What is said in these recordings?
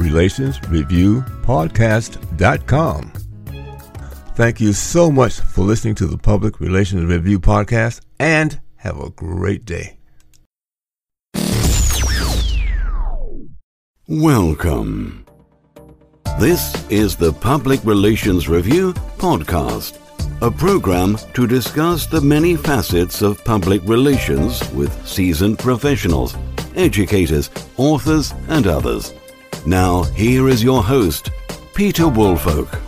www.publicrelationsreviewpodcast.com. Thank you so much for listening to the Public Relations Review Podcast and have a great day. Welcome. This is the Public Relations Review Podcast, a program to discuss the many facets of public relations with seasoned professionals, educators, authors, and others. Now, here is your host, Peter Woolfolk.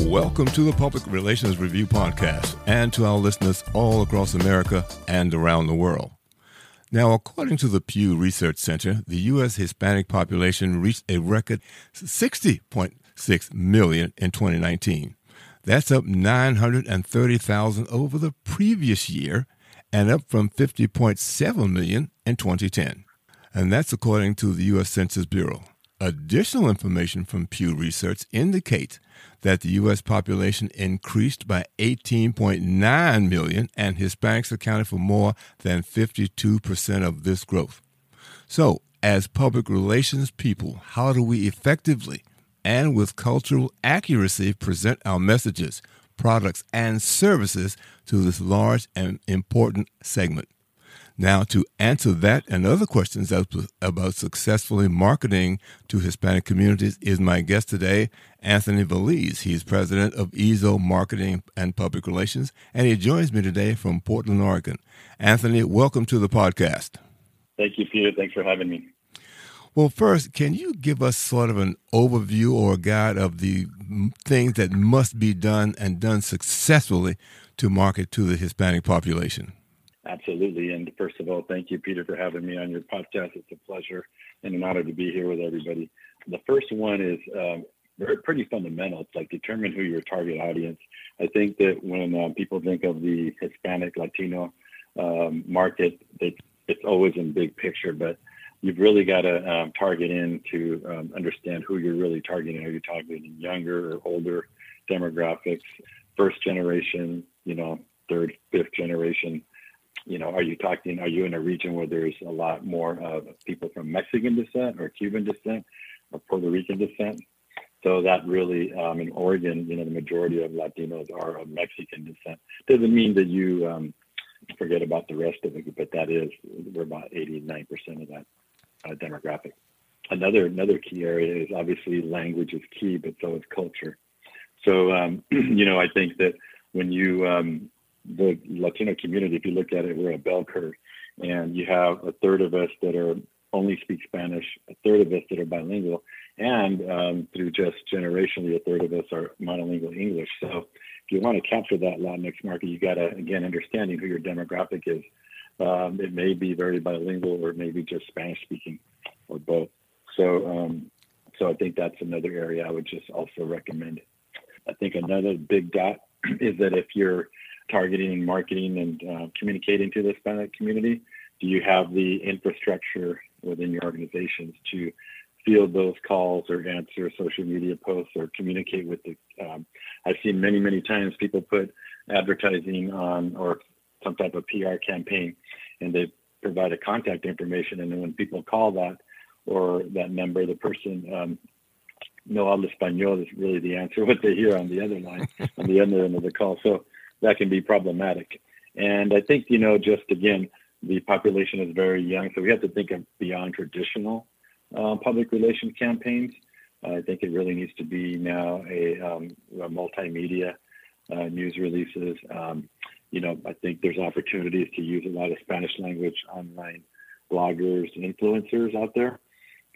Welcome to the Public Relations Review Podcast and to our listeners all across America and around the world. Now, according to the Pew Research Center, the U.S. Hispanic population reached a record 60.6 million in 2019. That's up 930,000 over the previous year and up from 50.7 million in 2010. And that's according to the U.S. Census Bureau. Additional information from Pew Research indicates that the U.S. population increased by 18.9 million, and Hispanics accounted for more than 52% of this growth. So, as public relations people, how do we effectively and with cultural accuracy present our messages, products, and services to this large and important segment? Now, to answer that and other questions about successfully marketing to Hispanic communities is my guest today, Anthony Veliz. He's president of IZO Marketing and Public Relations, and he joins me today from Portland, Oregon. Anthony, welcome to the podcast. Thank you, Peter. Thanks for having me. Well, first, can you give us sort of an overview or a guide of the things that must be done and done successfully to market to the Hispanic population? Absolutely. And first of all, thank you, Peter, for having me on your podcast. It's a pleasure and an honor to be here with everybody. The first one is um, pretty fundamental. It's like determine who your target audience. I think that when um, people think of the Hispanic Latino um, market, it's, it's always in big picture, but you've really got to um, target in to um, understand who you're really targeting. Are you targeting younger or older demographics, first generation, you know, third, fifth generation? You know, are you talking, are you in a region where there's a lot more of people from Mexican descent or Cuban descent or Puerto Rican descent? So that really, um, in Oregon, you know, the majority of Latinos are of Mexican descent. Doesn't mean that you um, forget about the rest of it, but that is, we're about 89% of that uh, demographic. Another another key area is obviously language is key, but so is culture. So, um, you know, I think that when you um, the Latino community, if you look at it, we're a bell curve, and you have a third of us that are only speak Spanish, a third of us that are bilingual, and um, through just generationally, a third of us are monolingual English. So, if you want to capture that Latinx market, you got to again understanding who your demographic is. Um, it may be very bilingual, or it may be just Spanish speaking, or both. So, um, so I think that's another area I would just also recommend. I think another big dot is that if you're targeting, and marketing, and uh, communicating to the Hispanic community? Do you have the infrastructure within your organizations to field those calls or answer social media posts or communicate with the? Um, I've seen many, many times people put advertising on or some type of PR campaign, and they provide a contact information, and then when people call that or that number, the person um, no habla español is really the answer what they hear on the other line on the other end of the call. So that can be problematic. And I think, you know, just again, the population is very young, so we have to think of beyond traditional uh, public relations campaigns. I think it really needs to be now a, um, a multimedia uh, news releases. Um, you know, I think there's opportunities to use a lot of Spanish language online bloggers and influencers out there.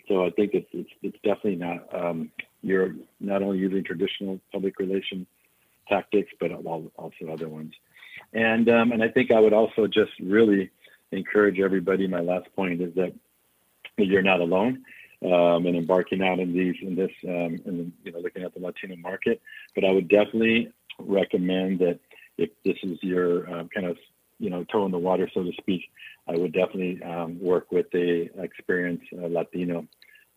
So I think it's it's, it's definitely not um, you're not only using traditional public relation tactics, but also other ones. And um, and I think I would also just really encourage everybody. My last point is that you're not alone um, and embarking out in these in this um, and you know looking at the Latino market. But I would definitely recommend that if this is your um, kind of you know toe in the water, so to speak, I would definitely um, work with a experienced uh, Latino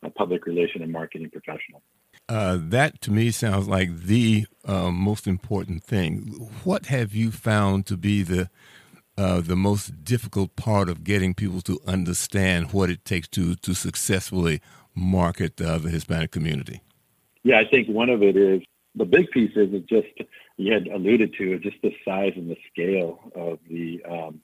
uh, public relation and marketing professional. Uh, that to me sounds like the uh, most important thing. What have you found to be the uh, the most difficult part of getting people to understand what it takes to to successfully market uh, the Hispanic community? Yeah, I think one of it is the big piece is it just you had alluded to it, just the size and the scale of the um,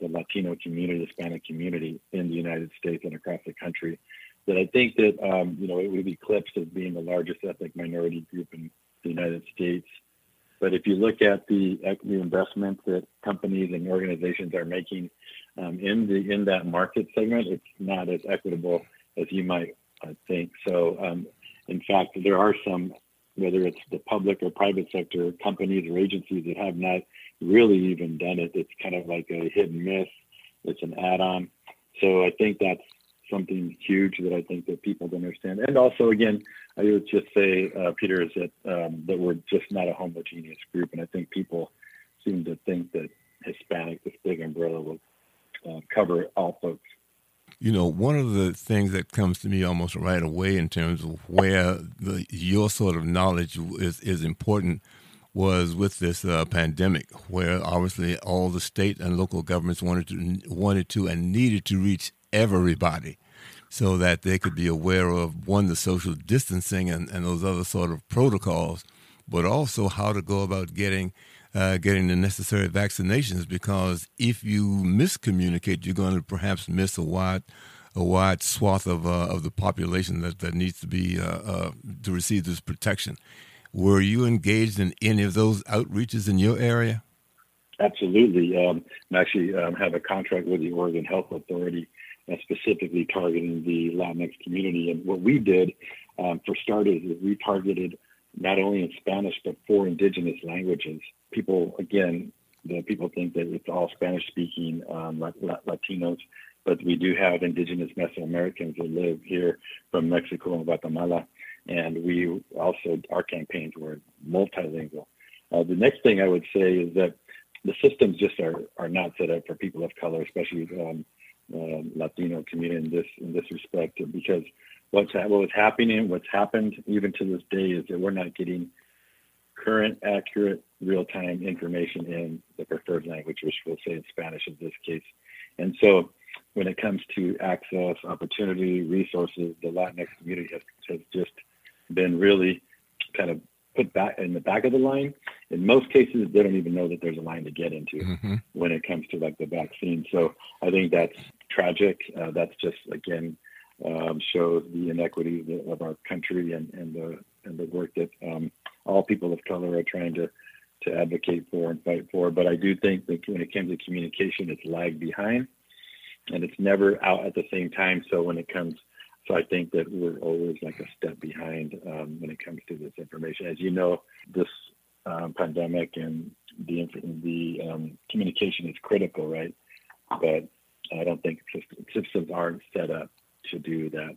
the Latino community, Hispanic community in the United States and across the country. That I think that um, you know it would be eclipsed as being the largest ethnic minority group in the United States but if you look at the equity investments that companies and organizations are making um, in the in that market segment, it's not as equitable as you might uh, think. So, um, in fact, there are some, whether it's the public or private sector companies or agencies that have not really even done it. It's kind of like a hit and miss. It's an add-on. So I think that's something huge that I think that people don't understand. And also, again, I would just say, uh, Peter, is that um, that we're just not a homogeneous group, and I think people seem to think that Hispanic, this big umbrella, will uh, cover all folks. You know, one of the things that comes to me almost right away in terms of where the, your sort of knowledge is, is important was with this uh, pandemic, where obviously all the state and local governments wanted to wanted to and needed to reach everybody so that they could be aware of one the social distancing and, and those other sort of protocols, but also how to go about getting uh, getting the necessary vaccinations. Because if you miscommunicate, you're going to perhaps miss a wide a wide swath of uh, of the population that, that needs to be uh, uh to receive this protection. Were you engaged in any of those outreaches in your area? Absolutely. Um, I actually um, have a contract with the Oregon Health Authority uh, specifically targeting the Latinx community. And what we did, um, for starters, is we targeted not only in Spanish but four indigenous languages. People, again, the people think that it's all Spanish-speaking um, Latinos, but we do have indigenous Mesoamericans that live here from Mexico and Guatemala, and we also our campaigns were multilingual. Uh, the next thing I would say is that the systems just are, are not set up for people of color, especially um, uh, Latino community in this in this respect because what's what was happening, what's happened even to this day is that we're not getting current, accurate, real-time information in the preferred language, which we'll say in Spanish in this case. And so, when it comes to access, opportunity, resources, the Latinx community has, has just been really kind of put back in the back of the line. In most cases, they don't even know that there's a line to get into mm-hmm. when it comes to like the vaccine. So I think that's tragic. Uh, that's just again um, shows the inequities of our country and, and the and the work that um, all people of color are trying to to advocate for and fight for. But I do think that when it comes to communication, it's lagged behind, and it's never out at the same time. So when it comes so I think that we're always like a step behind um, when it comes to this information. As you know, this um, pandemic and the the um, communication is critical, right? But I don't think systems aren't set up to do that,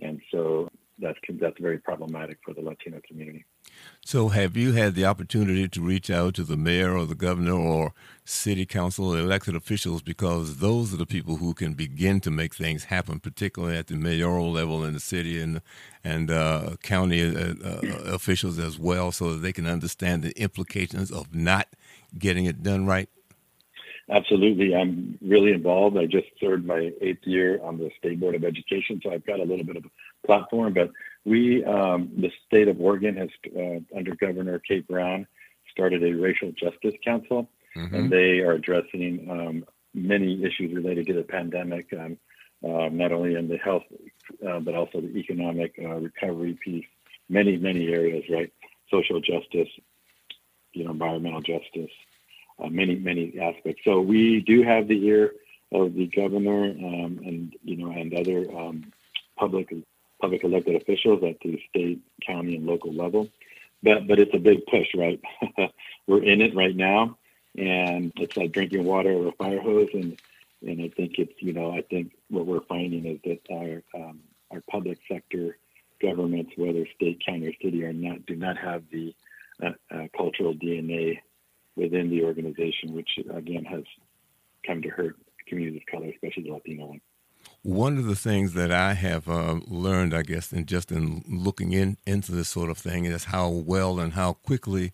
and so that's that's very problematic for the Latino community. So, have you had the opportunity to reach out to the mayor or the governor or city council elected officials because those are the people who can begin to make things happen, particularly at the mayoral level in the city and and uh, county uh, uh, officials as well, so that they can understand the implications of not getting it done right? Absolutely. I'm really involved. I just served my eighth year on the State Board of Education, so I've got a little bit of a platform. But we, um, the state of Oregon, has, uh, under Governor Kate Brown, started a racial justice council, mm-hmm. and they are addressing um, many issues related to the pandemic, um, uh, not only in the health uh, but also the economic uh, recovery piece, many, many areas, right? Social justice, you know, environmental justice, uh, many, many aspects. So we do have the ear of the governor um, and, you know, and other um, public public elected officials at the state, county, and local level. But but it's a big push, right? We're in it right now, and it's like drinking water over a fire hose. And and I think it's you know I think what we're finding is that our um, our public sector governments, whether state, county, or city, are not do not have the uh, uh, cultural DNA within the organization, which again has come to hurt communities of color, especially the Latino one. One of the things that I have uh, learned, I guess, in just in looking in into this sort of thing, is how well and how quickly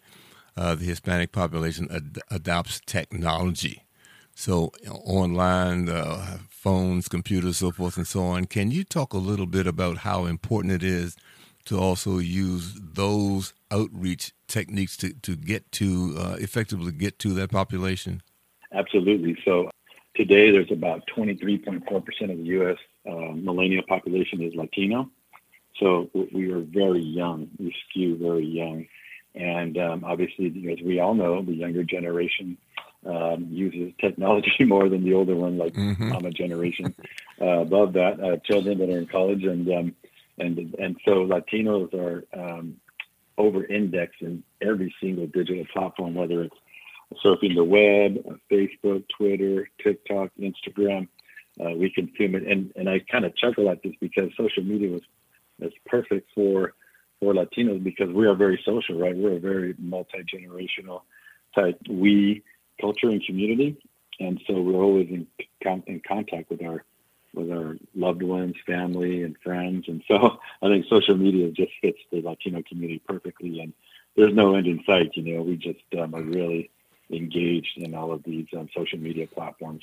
uh, the Hispanic population ad- adopts technology. So you know, online, uh, phones, computers, so forth and so on. Can you talk a little bit about how important it is to also use those outreach techniques to, to get to uh, effectively get to that population? Absolutely. So today, there's about 23.4% of the U.S. Uh, millennial population is Latino. So we are very young. We skew very young. And um, obviously, as we all know, the younger generation um, uses technology more than the older one, like mm-hmm. mama generation. Uh, above that, uh, children that are in college, and um, and and so Latinos are um, over-indexed in every single digital platform, whether it's surfing the web, uh, Facebook, Twitter, TikTok, Instagram. Uh, we consume it, and and I kind of chuckle at this because social media was was perfect for for Latinos because we are very social, right? We're a very multi generational type we culture and community, and so we're always in in contact with our with our loved ones, family, and friends. And so I think social media just fits the Latino community perfectly. And there's no end in sight. You know, we just um, are really engaged in all of these um, social media platforms.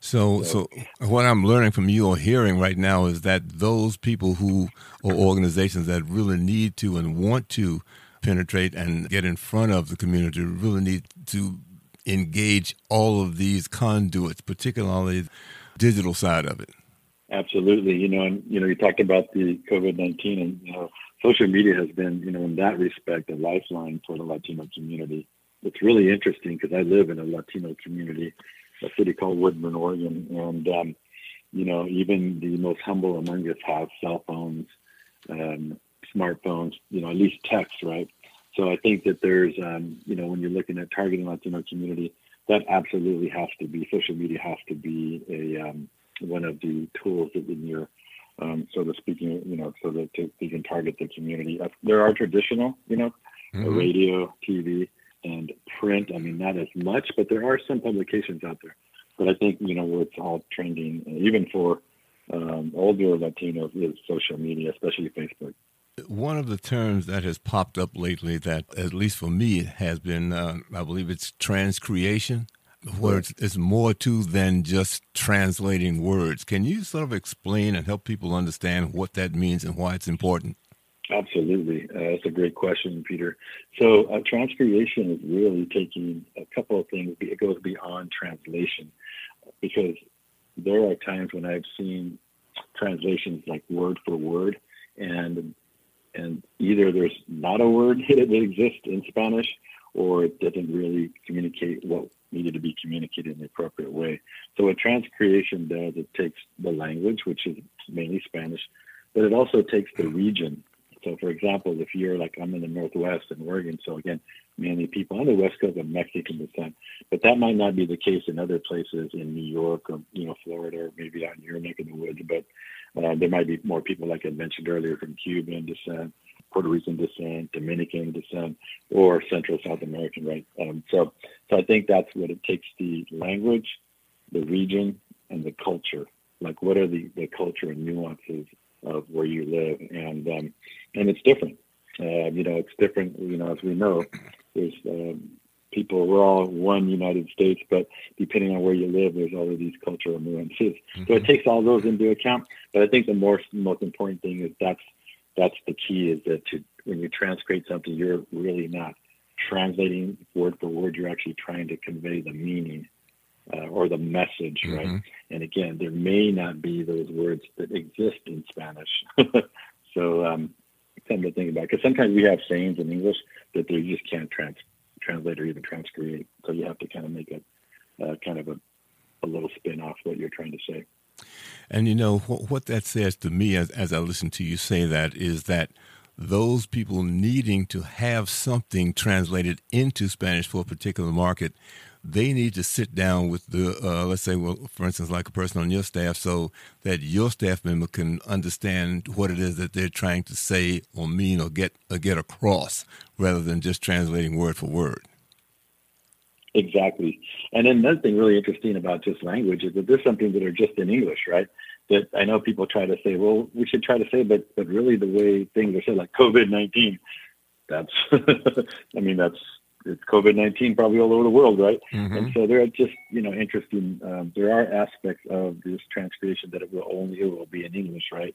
So, so what I'm learning from you or hearing right now is that those people who or organizations that really need to and want to penetrate and get in front of the community really need to engage all of these conduits, particularly digital side of it. Absolutely. You know, and you know, you talked about the COVID nineteen, and you know, social media has been, you know, in that respect, a lifeline for the Latino community. It's really interesting because I live in a Latino community, a city called Woodburn, Oregon, and um, you know, even the most humble among us have cell phones, um, smartphones, you know, at least text, right? So I think that there's, um, you know, when you're looking at targeting Latino community, that absolutely has to be social media has to be a um, one of the tools that in your um, so to speaking, you know, so that to, you can target the community. Uh, there are traditional, you know, mm-hmm. radio, TV, and print. I mean, not as much, but there are some publications out there. But I think you know where it's all trending, even for um, older Latinos, is social media, especially Facebook. One of the terms that has popped up lately that, at least for me, has been, uh, I believe it's transcreation, where it's, it's, more to than just translating words. Can you sort of explain and help people understand what that means and why it's important? Absolutely. Uh, that's a great question, Peter. So, uh, transcreation is really taking a couple of things, it goes beyond translation because there are times when I've seen translations like word for word and and either there's not a word that exists in Spanish or it doesn't really communicate what needed to be communicated in the appropriate way. So what transcreation does, it takes the language, which is mainly Spanish, but it also takes the region. So for example, if you're like I'm in the Northwest in Oregon, so again, mainly people on the West Coast of Mexican descent, but that might not be the case in other places in New York or you know Florida or maybe out in your neck of the woods. But uh, there might be more people, like I mentioned earlier, from Cuban descent, Puerto Rican descent, Dominican descent, or Central South American, right? Um, so, so I think that's what it takes: the language, the region, and the culture. Like, what are the, the culture and nuances of where you live? And um, and it's different. Uh, you know, it's different. You know, as we know, there's um, people, we're all one United States, but depending on where you live, there's all of these cultural nuances. Mm-hmm. So it mm-hmm. takes all those into account. But I think the most most important thing is that's that's the key is that to when you transcribe something, you're really not translating word for word. You're actually trying to convey the meaning uh, or the message, mm-hmm. right? And again, there may not be those words that exist in Spanish. so um, something to think about because sometimes we have sayings in English that they just can't trans- translate or even transcreate. So you have to kind of make a uh, kind of a, a little spin off what you're trying to say. And you know what, what that says to me as, as I listen to you say that is that those people needing to have something translated into Spanish for a particular market, they need to sit down with the, uh, let's say, well, for instance, like a person on your staff, so that your staff member can understand what it is that they're trying to say or mean or get or get across, rather than just translating word for word. Exactly. And then another thing really interesting about just language is that there's something that are just in English, right? That I know people try to say, well, we should try to say, but but really the way things are said, like COVID nineteen, that's I mean that's it's COVID nineteen probably all over the world, right? Mm-hmm. And so there are just you know interesting. Um, there are aspects of this transcreation that it will only it will be in English, right?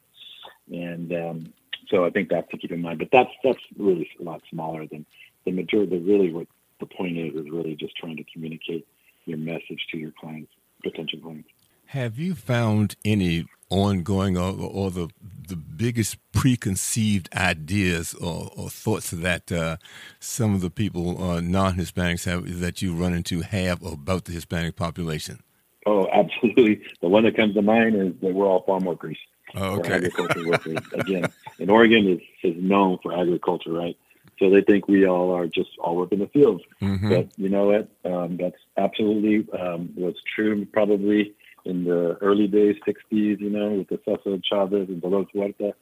And um, so I think that's to keep in mind. But that's that's really a lot smaller than the majority. Really, what the point is is really just trying to communicate your message to your clients, potential clients. Have you found any ongoing or, or the the biggest preconceived ideas or, or thoughts that uh, some of the people uh, non-Hispanics have that you run into have about the Hispanic population? Oh, absolutely. The one that comes to mind is that we're all farm workers. Oh, okay. agriculture workers. Again, in Oregon is, is known for agriculture, right? So they think we all are just all work in the fields. Mm-hmm. But you know what? Um, that's absolutely um, was true probably in the early days, 60s, you know, with the Cesar Chavez and Dolores Huerta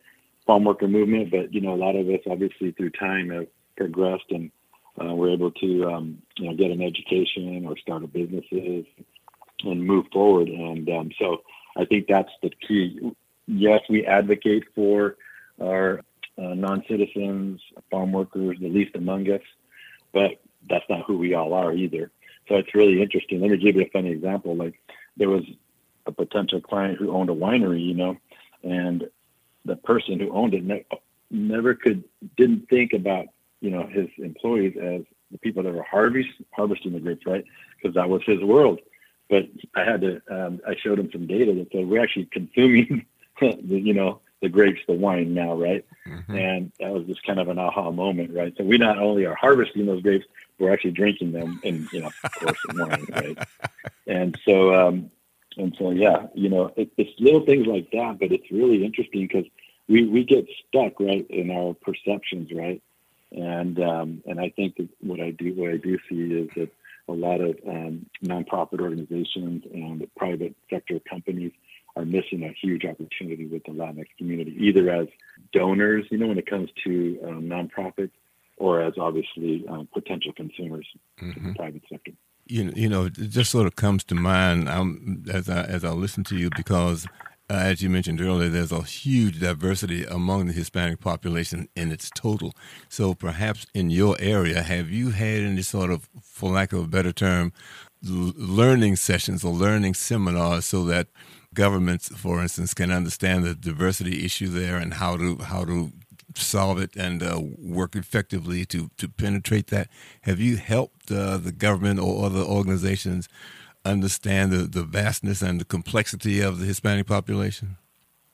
farm worker movement. But, you know, a lot of us obviously through time have progressed and uh, we're able to, um, you know, get an education or start a businesses and move forward. And um, so I think that's the key. Yes, we advocate for our uh, non-citizens, farm workers, the least among us, but that's not who we all are either. So it's really interesting. Let me give you a funny example. Like there was a potential client who owned a winery, you know, and the person who owned it ne- never could didn't think about you know his employees as the people that were harvest, harvesting the grapes, right? Because that was his world. But I had to um, I showed him some data that said we're actually consuming the you know the grapes, the wine now, right? Mm-hmm. And that was just kind of an aha moment, right? So we not only are harvesting those grapes, we're actually drinking them, and you know, of course, wine, right? And so um, and so, yeah, you know, it, it's little things like that, but it's really interesting because we, we get stuck right in our perceptions, right? And um, and I think that what I do what I do see is that a lot of um, nonprofit organizations and private sector companies are missing a huge opportunity with the Latinx community, either as donors, you know, when it comes to um, nonprofits, or as obviously um, potential consumers mm-hmm. in the private sector you you know, it just sort of comes to mind um, as I as I listen to you because, uh, as you mentioned earlier, there's a huge diversity among the Hispanic population in its total. So perhaps in your area, have you had any sort of, for lack of a better term, l- learning sessions or learning seminars so that governments, for instance, can understand the diversity issue there and how to how to solve it and uh, work effectively to, to penetrate that. Have you helped uh, the government or other organizations understand the, the vastness and the complexity of the Hispanic population?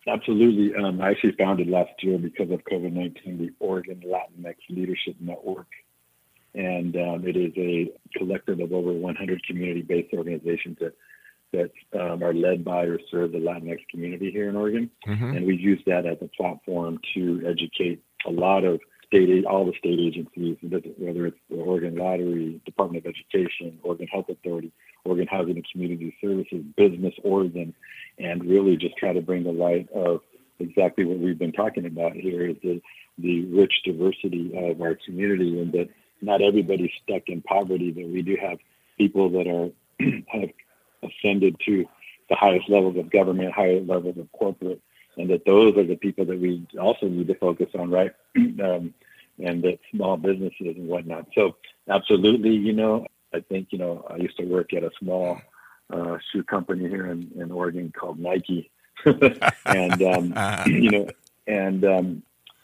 Absolutely. Um, I actually founded last year because of COVID 19 the Oregon Latinx Leadership Network. And um, it is a collective of over 100 community based organizations that are led by or serve the Latinx community here in Oregon. Mm-hmm. And we use that as a platform to educate a lot of state, all the state agencies, whether it's the Oregon Lottery, Department of Education, Oregon Health Authority, Oregon Housing and Community Services, Business Oregon, and really just try to bring the light of exactly what we've been talking about here is the, the rich diversity of our community and that not everybody's stuck in poverty, that we do have people that are have ascended to the highest levels of government, higher levels of corporate, and that those are the people that we also need to focus on, right? um, and that small businesses and whatnot. So, absolutely, you know, I think, you know, I used to work at a small uh, shoe company here in, in Oregon called Nike. and, um, you know, and, um,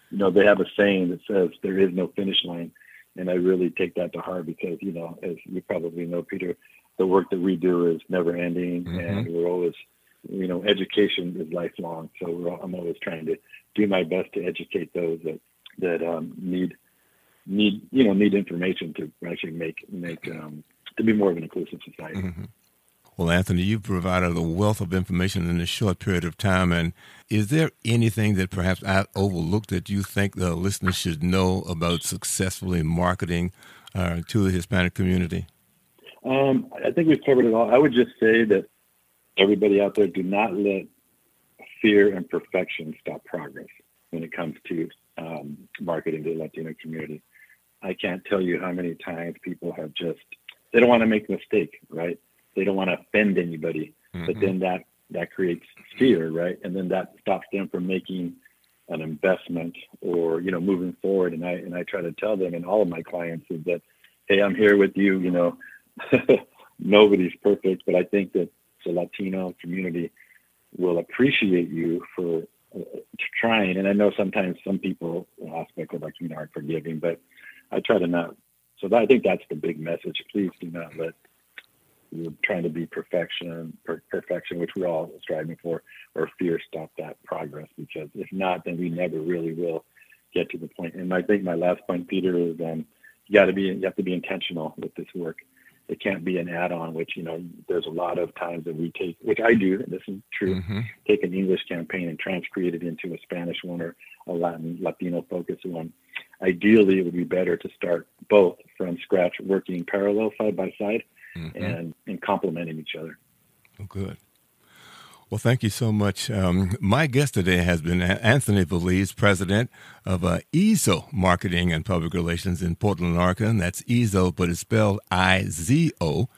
you know, they have a saying that says there is no finish line. And I really take that to heart because, you know, as you probably know, Peter, the work that we do is never ending, Mhm. and we're always, you know, education is lifelong. So we're, al- I'm always trying to do my best to educate those that that um, need need you know need information to actually make make um, to be more of an inclusive society. Mhm. Well, Anthony, you've provided a wealth of information in a short period of time. And is there anything that perhaps I overlooked that you think the listeners should know about successfully marketing uh, to the Hispanic community? Um, I think we've covered it all. I would just say that everybody out there, do not let fear and perfection stop progress when it comes to um, marketing to the Latino community. I can't tell you how many times people have just they don't want to make a mistake, right? They don't want to offend anybody, but Mhm. then that that creates fear, right? And then that stops them from making an investment or you know moving forward. And I and I try to tell them and all of my clients is that, hey, I'm here with you. You know, nobody's perfect, but I think that the Latino community will appreciate you for uh, trying. And I know sometimes some people aspect of Latino aren't forgiving, but I try to not. So that, I think that's the big message. Please do not let you're trying to be perfection, per, perfection, which we're all striving for, or fear stop that progress. Because if not, then we never really will get to the point. And I think my last point, Peter, is um, you got to be you have to be intentional with this work. It can't be an add-on, which you know there's a lot of times that we take, which I do, and this is true, Mhm. take an English campaign and transcreate it into a Spanish one or a Latin Latino focused one. Ideally, it would be better to start both from scratch, working parallel side by side, Mhm. and and complementing each other. Oh, good. Well, thank you so much. Um, my guest today has been Anthony Veliz, president of uh, IZO Marketing and Public Relations in Portland, Oregon. That's IZO, but it's spelled I Z O.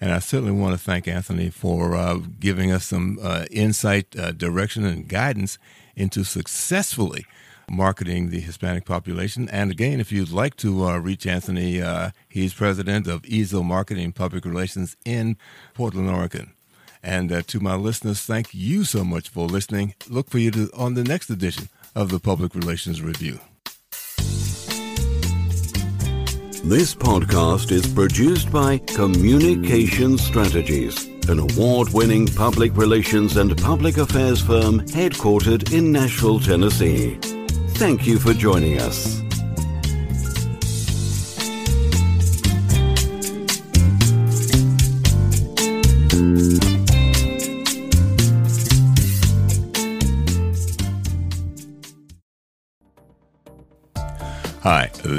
And I certainly want to thank Anthony for uh, giving us some uh, insight, uh, direction, and guidance into successfully marketing the Hispanic population. And again, if you'd like to uh, reach Anthony, uh, he's president of EZO Marketing Public Relations in Portland, Oregon. And uh, to my listeners, thank you so much for listening. Look for you to, on the next edition of the Public Relations Review. This podcast is produced by Communication Strategies, an award winning public relations and public affairs firm headquartered in Nashville, Tennessee. Thank you for joining us.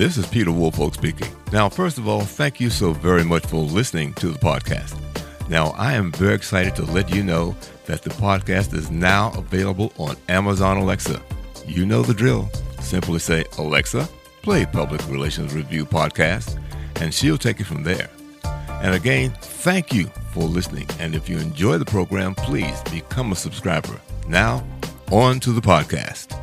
This is Peter Woolfolk speaking. Now, first of all, thank you so very much for listening to the podcast. Now, I am very excited to let you know that the podcast is now available on Amazon Alexa. You know the drill. Simply say, Alexa, play Public Relations Review Podcast, and she'll take it from there. And again, thank you for listening. And if you enjoy the program, please become a subscriber. Now, on to the podcast.